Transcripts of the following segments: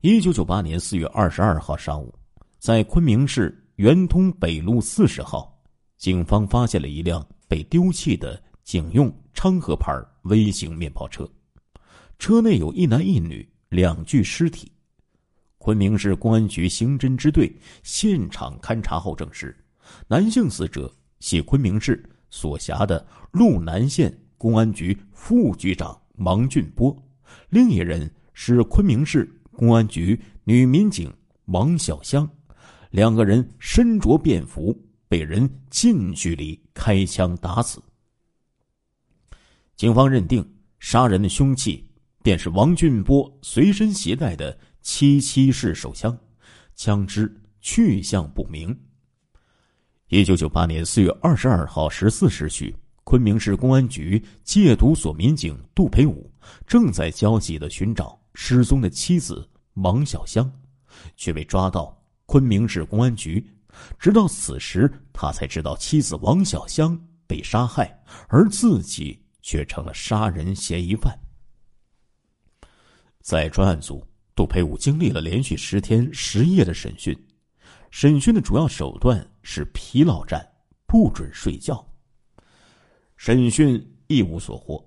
一九九八年四月二十二号上午，在昆明市圆通北路四十号，警方发现了一辆被丢弃的警用昌河牌微型面包车，车内有一男一女两具尸体。昆明市公安局刑侦支队现场勘查后证实，男性死者系昆明市所辖的路南县公安局副局长王俊波，另一人是昆明市。公安局女民警王小香，两个人身着便服，被人近距离开枪打死。警方认定杀人的凶器便是王俊波随身携带的七七式手枪，枪支去向不明。一九九八年四月二十二号十四时许，昆明市公安局戒毒所民警杜培武正在焦急的寻找。失踪的妻子王小香，却被抓到昆明市公安局。直到此时，他才知道妻子王小香被杀害，而自己却成了杀人嫌疑犯。在专案组，杜培武经历了连续十天十夜的审讯。审讯的主要手段是疲劳战，不准睡觉。审讯一无所获。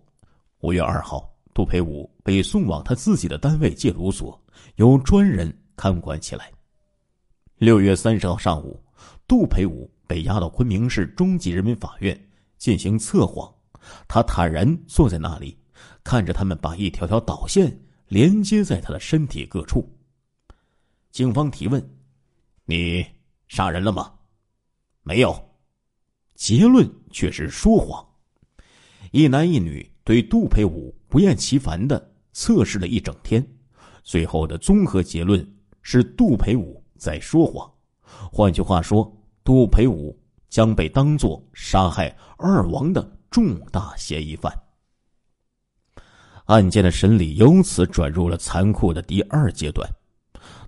五月二号。杜培武被送往他自己的单位戒毒所，由专人看管起来。六月三十号上午，杜培武被押到昆明市中级人民法院进行测谎。他坦然坐在那里，看着他们把一条条导线连接在他的身体各处。警方提问：“你杀人了吗？”“没有。”结论却是说谎。一男一女对杜培武。不厌其烦的测试了一整天，最后的综合结论是杜培武在说谎。换句话说，杜培武将被当作杀害二王的重大嫌疑犯。案件的审理由此转入了残酷的第二阶段。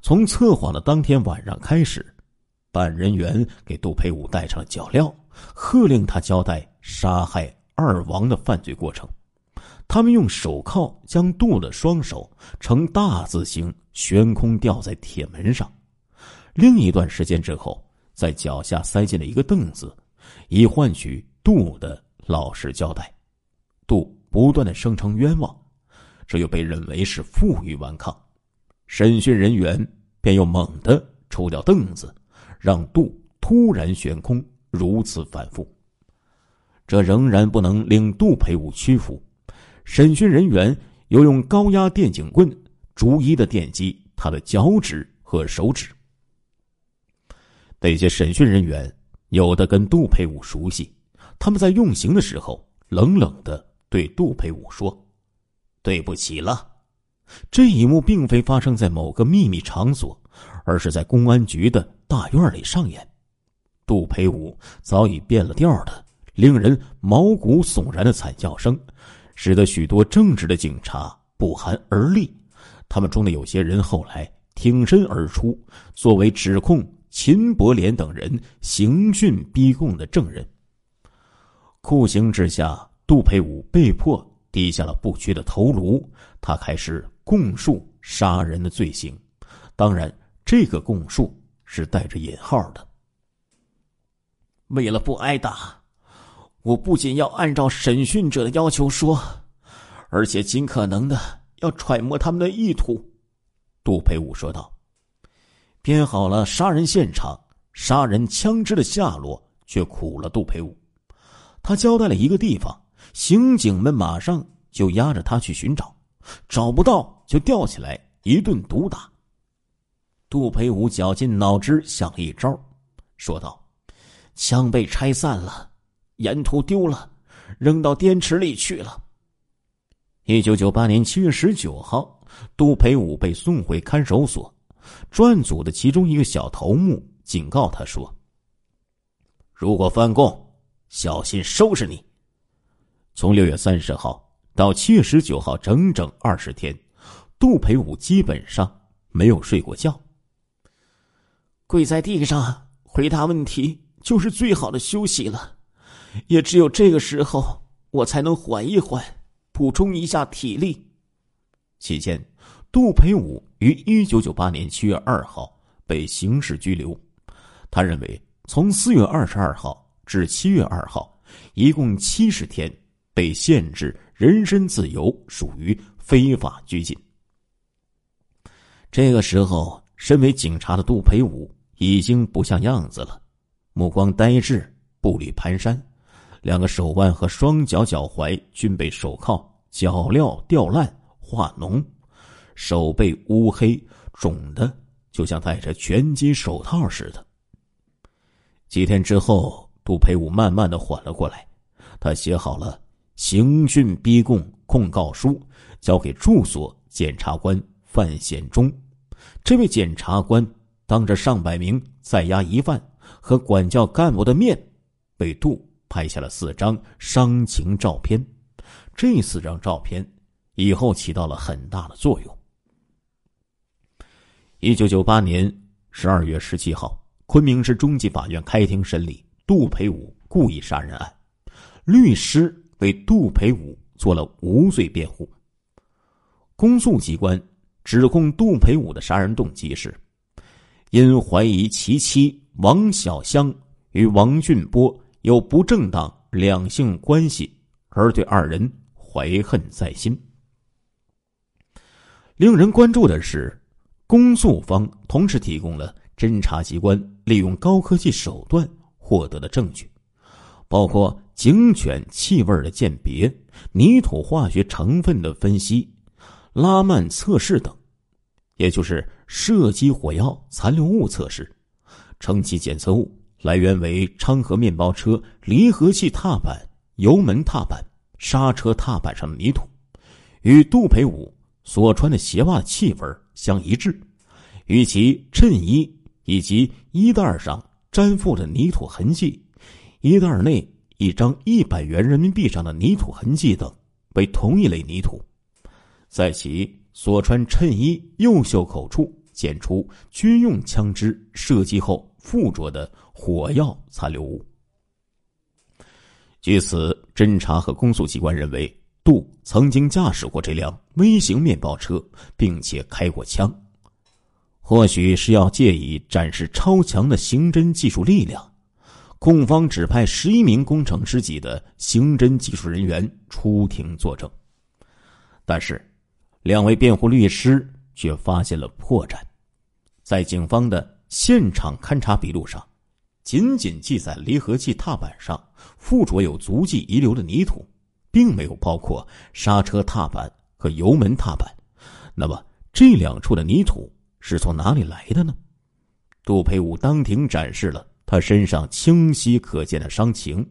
从测谎的当天晚上开始，办案人员给杜培武戴上了脚镣，喝令他交代杀害二王的犯罪过程。他们用手铐将杜的双手呈大字形悬空吊在铁门上，另一段时间之后，在脚下塞进了一个凳子，以换取杜的老实交代。杜不断的声称冤枉，这又被认为是负隅顽抗。审讯人员便又猛地抽掉凳子，让杜突然悬空。如此反复，这仍然不能令杜培武屈服。审讯人员又用高压电警棍逐一的电击他的脚趾和手指。那些审讯人员有的跟杜培武熟悉，他们在用刑的时候冷冷的对杜培武说：“对不起了。”这一幕并非发生在某个秘密场所，而是在公安局的大院里上演。杜培武早已变了调的、令人毛骨悚然的惨叫声。使得许多正直的警察不寒而栗，他们中的有些人后来挺身而出，作为指控秦伯廉等人刑讯逼供的证人。酷刑之下，杜培武被迫低下了不屈的头颅，他开始供述杀人的罪行。当然，这个供述是带着引号的。为了不挨打。我不仅要按照审讯者的要求说，而且尽可能的要揣摩他们的意图。”杜培武说道。编好了杀人现场、杀人枪支的下落，却苦了杜培武。他交代了一个地方，刑警们马上就押着他去寻找，找不到就吊起来一顿毒打。杜培武绞尽脑汁想了一招，说道：“枪被拆散了。”沿途丢了，扔到滇池里去了。一九九八年七月十九号，杜培武被送回看守所。专案组的其中一个小头目警告他说：“如果翻供，小心收拾你。”从六月三十号到七月十九号，整整二十天，杜培武基本上没有睡过觉。跪在地上回答问题，就是最好的休息了。也只有这个时候，我才能缓一缓，补充一下体力。期间，杜培武于一九九八年七月二号被刑事拘留。他认为，从四月二十二号至七月二号，一共七十天被限制人身自由，属于非法拘禁。这个时候，身为警察的杜培武已经不像样子了，目光呆滞，步履蹒跚，两个手腕和双脚脚踝均被手铐、脚镣掉烂、化脓，手背乌黑，肿的就像戴着拳击手套似的。几天之后，杜培武慢慢的缓了过来，他写好了刑讯逼供控告书，交给住所检察官范显忠。这位检察官当着上百名在押疑犯和管教干部的面，被杜拍下了四张伤情照片。这四张照片以后起到了很大的作用。一九九八年十二月十七号，昆明市中级法院开庭审理杜培武故意杀人案，律师为杜培武做了无罪辩护。公诉机关。指控杜培武的杀人动机是，因怀疑其妻王小香与王俊波有不正当两性关系，而对二人怀恨在心。令人关注的是，公诉方同时提供了侦查机关利用高科技手段获得的证据，包括警犬气味的鉴别、泥土化学成分的分析。拉曼测试等，也就是射击火药残留物测试，称其检测物来源为昌河面包车离合器踏板、油门踏板、刹车踏板上的泥土，与杜培武所穿的鞋袜气味相一致，与其衬衣以及衣袋上粘附的泥土痕迹、衣袋内一张一百元人民币上的泥土痕迹等为同一类泥土。在其所穿衬衣右袖口处检出军用枪支射击后附着的火药残留物。据此，侦查和公诉机关认为，杜曾经驾驶过这辆微型面包车，并且开过枪，或许是要借以展示超强的刑侦技术力量。控方指派十一名工程师级的刑侦技术人员出庭作证，但是。两位辩护律师却发现了破绽，在警方的现场勘查笔录上，仅仅记载离合器踏板上附着有足迹遗留的泥土，并没有包括刹车踏板和油门踏板。那么这两处的泥土是从哪里来的呢？杜培武当庭展示了他身上清晰可见的伤情，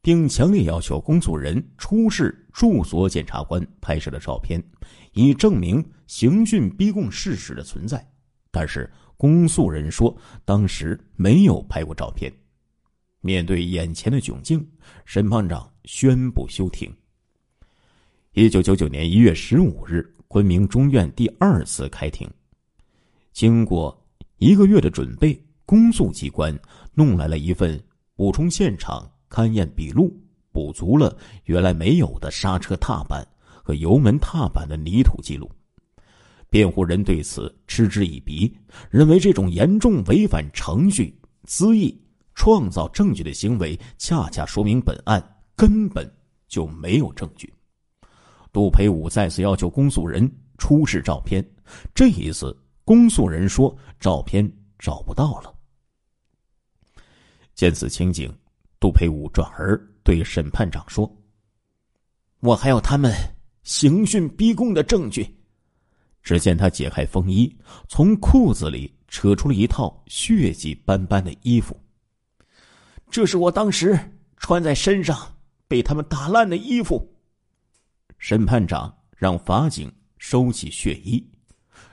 并强烈要求公诉人出示住所检察官拍摄的照片。以证明刑讯逼供事实的存在，但是公诉人说当时没有拍过照片。面对眼前的窘境，审判长宣布休庭。一九九九年一月十五日，昆明中院第二次开庭。经过一个月的准备，公诉机关弄来了一份补充现场勘验笔录，补足了原来没有的刹车踏板。和油门踏板的泥土记录，辩护人对此嗤之以鼻，认为这种严重违反程序、恣意创造证据的行为，恰恰说明本案根本就没有证据。杜培武再次要求公诉人出示照片，这一次公诉人说照片找不到了。见此情景，杜培武转而对审判长说：“我还要他们。”刑讯逼供的证据。只见他解开风衣，从裤子里扯出了一套血迹斑斑的衣服。这是我当时穿在身上被他们打烂的衣服。审判长让法警收起血衣，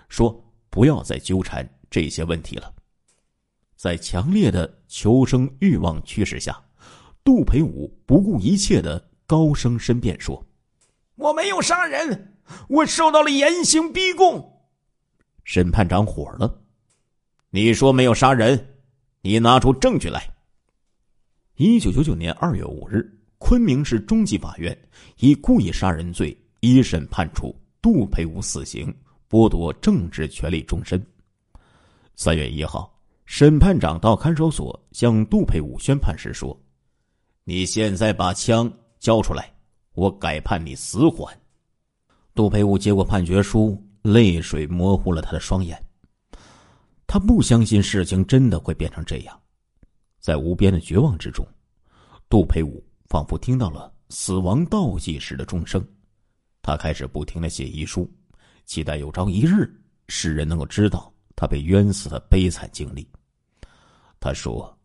说：“不要再纠缠这些问题了。”在强烈的求生欲望驱使下，杜培武不顾一切的高声申辩说。我没有杀人，我受到了严刑逼供。审判长火了，你说没有杀人，你拿出证据来。一九九九年二月五日，昆明市中级法院以故意杀人罪一审判处杜培武死刑，剥夺政治权利终身。三月一号，审判长到看守所向杜培武宣判时说：“你现在把枪交出来，我改判你死缓。”杜培武接过判决书，泪水模糊了他的双眼。他不相信事情真的会变成这样，在无边的绝望之中，杜培武仿佛听到了死亡倒计时的钟声。他开始不停的写遗书，期待有朝一日世人能够知道。他被冤死的悲惨经历。他说：“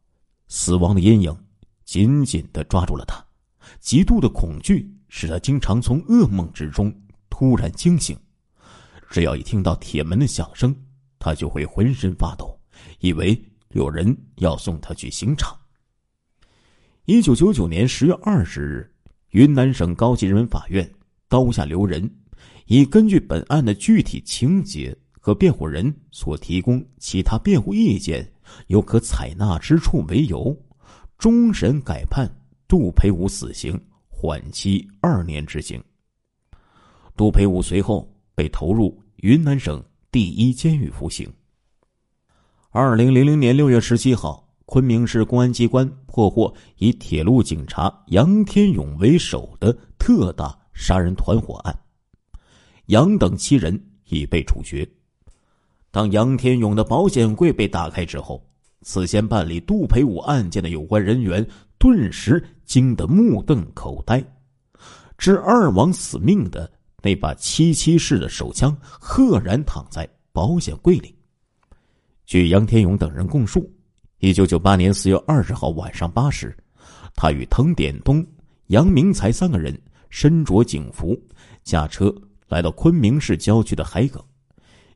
死亡的阴影紧紧的抓住了他，极度的恐惧使他经常从噩梦之中突然惊醒。只要一听到铁门的响声，他就会浑身发抖，以为有人要送他去刑场。”一九九九年十月二十日，云南省高级人民法院刀下留人，以根据本案的具体情节。和辩护人所提供其他辩护意见有可采纳之处为由，终审改判杜培武死刑，缓期二年执行。杜培武随后被投入云南省第一监狱服刑。二零零零年六月十七号，昆明市公安机关破获以铁路警察杨天勇为首的特大杀人团伙案，杨等七人已被处决。当杨天勇的保险柜被打开之后，此前办理杜培武案件的有关人员顿时惊得目瞪口呆。致二王死命的那把七七式的手枪赫然躺在保险柜里。据杨天勇等人供述，一九九八年四月二十号晚上八时，他与滕典东、杨明才三个人身着警服，驾车来到昆明市郊区的海埂。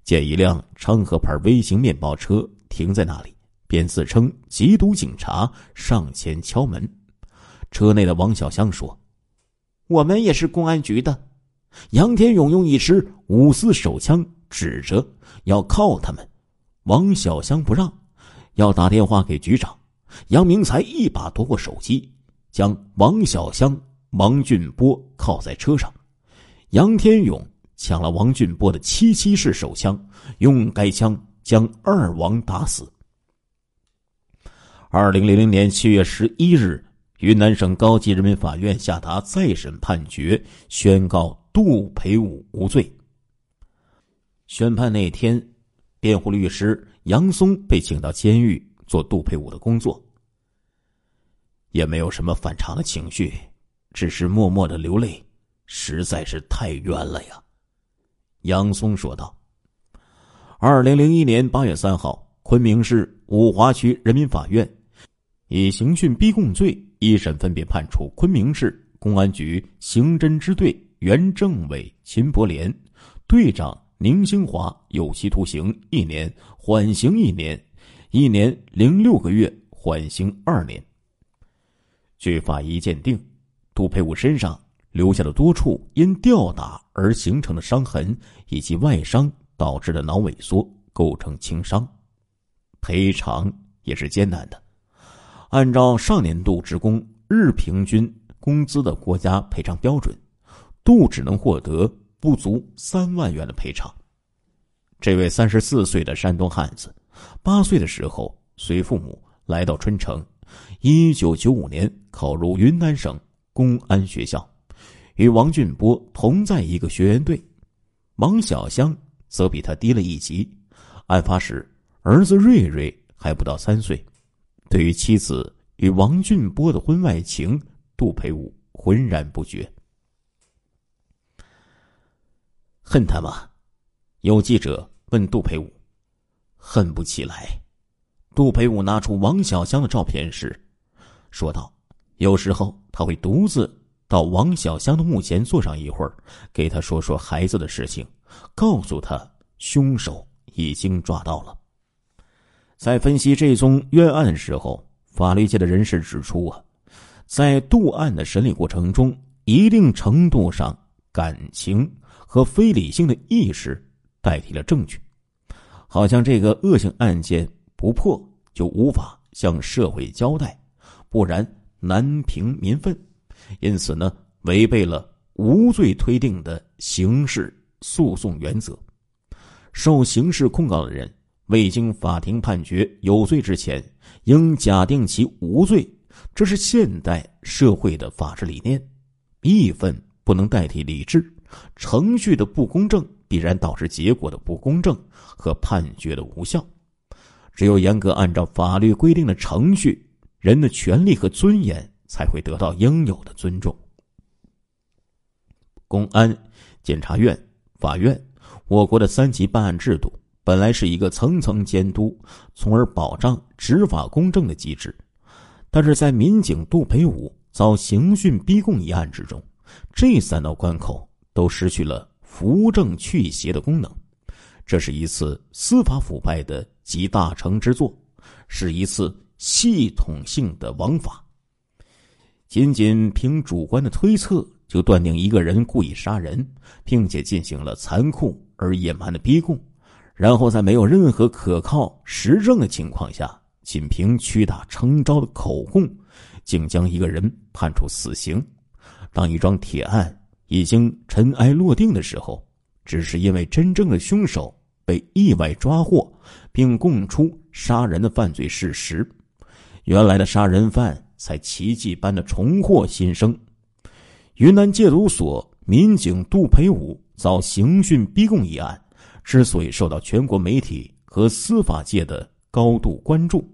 见一辆昌河牌微型面包车停在那里，便自称缉毒警察上前敲门。车内的王小香说：“我们也是公安局的。”杨天勇用一支五四手枪指着要铐他们，王小香不让，要打电话给局长。杨明才一把夺过手机，将王小香、王俊波铐在车上。杨天勇。抢了王俊波的七七式手枪，用该枪将二王打死。二零零零年七月十一日，云南省高级人民法院下达再审判决，宣告杜培武无罪。宣判那天，辩护律师杨松被请到监狱做杜培武的工作，也没有什么反常的情绪，只是默默的流泪，实在是太冤了呀。杨松说道：“二零零一年八月三号，昆明市五华区人民法院以刑讯逼供罪一审分别判处昆明市公安局刑侦支队原政委秦伯廉、队长宁兴华有期徒刑一年，缓刑一年，一年零六个月，缓刑二年。据法医鉴定，杜培武身上。”留下了多处因吊打而形成的伤痕，以及外伤导致的脑萎缩，构成轻伤。赔偿也是艰难的。按照上年度职工日平均工资的国家赔偿标准，杜只能获得不足三万元的赔偿。这位三十四岁的山东汉子，八岁的时候随父母来到春城，一九九五年考入云南省公安学校。与王俊波同在一个学员队，王小香则比他低了一级。案发时，儿子瑞瑞还不到三岁。对于妻子与王俊波的婚外情，杜培武浑然不觉。恨他吗？有记者问杜培武。恨不起来。杜培武拿出王小香的照片时，说道：“有时候他会独自。”到王小香的墓前坐上一会儿，给他说说孩子的事情，告诉他凶手已经抓到了。在分析这宗冤案时候，法律界的人士指出啊，在杜案的审理过程中，一定程度上感情和非理性的意识代替了证据，好像这个恶性案件不破就无法向社会交代，不然难平民愤。因此呢，违背了无罪推定的刑事诉讼原则。受刑事控告的人未经法庭判决有罪之前，应假定其无罪。这是现代社会的法治理念。义愤不能代替理智，程序的不公正必然导致结果的不公正和判决的无效。只有严格按照法律规定的程序，人的权利和尊严才会得到应有的尊重。公安、检察院、法院，我国的三级办案制度本来是一个层层监督，从而保障执法公正的机制。但是在民警杜培武遭刑讯逼供一案之中，这三道关口都失去了扶正祛邪的功能。这是一次司法腐败的集大成之作，是一次系统性的枉法。仅仅凭主观的推测。就断定一个人故意杀人，并且进行了残酷而野蛮的逼供，然后在没有任何可靠实证的情况下，仅凭屈打成招的口供，竟将一个人判处死刑。当一桩铁案已经尘埃落定的时候，只是因为真正的凶手被意外抓获，并供出杀人的犯罪事实，原来的杀人犯才奇迹般的重获新生。云南戒毒所民警杜培武遭刑讯逼供一案，之所以受到全国媒体和司法界的高度关注，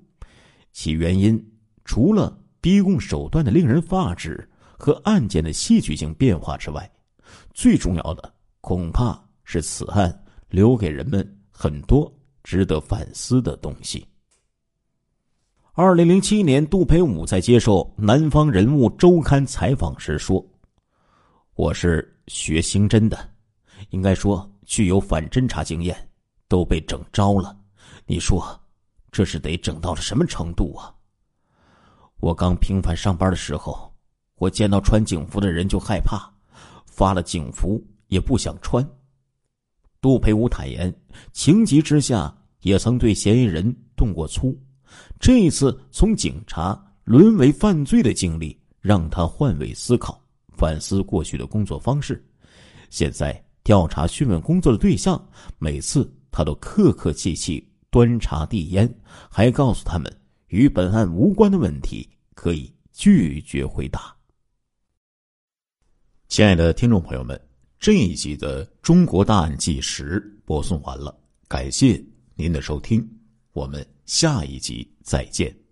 其原因除了逼供手段的令人发指和案件的戏剧性变化之外，最重要的恐怕是此案留给人们很多值得反思的东西。二零零七年，杜培武在接受《南方人物周刊》采访时说。我是学刑侦的，应该说具有反侦查经验，都被整招了。你说，这是得整到了什么程度啊？我刚平凡上班的时候，我见到穿警服的人就害怕，发了警服也不想穿。杜培武坦言，情急之下也曾对嫌疑人动过粗。这一次从警察沦为犯罪的经历，让他换位思考。反思过去的工作方式，现在调查讯问工作的对象，每次他都客客气气端茶递烟，还告诉他们与本案无关的问题可以拒绝回答。亲爱的听众朋友们，这一集的《中国大案纪实》播送完了，感谢您的收听，我们下一集再见。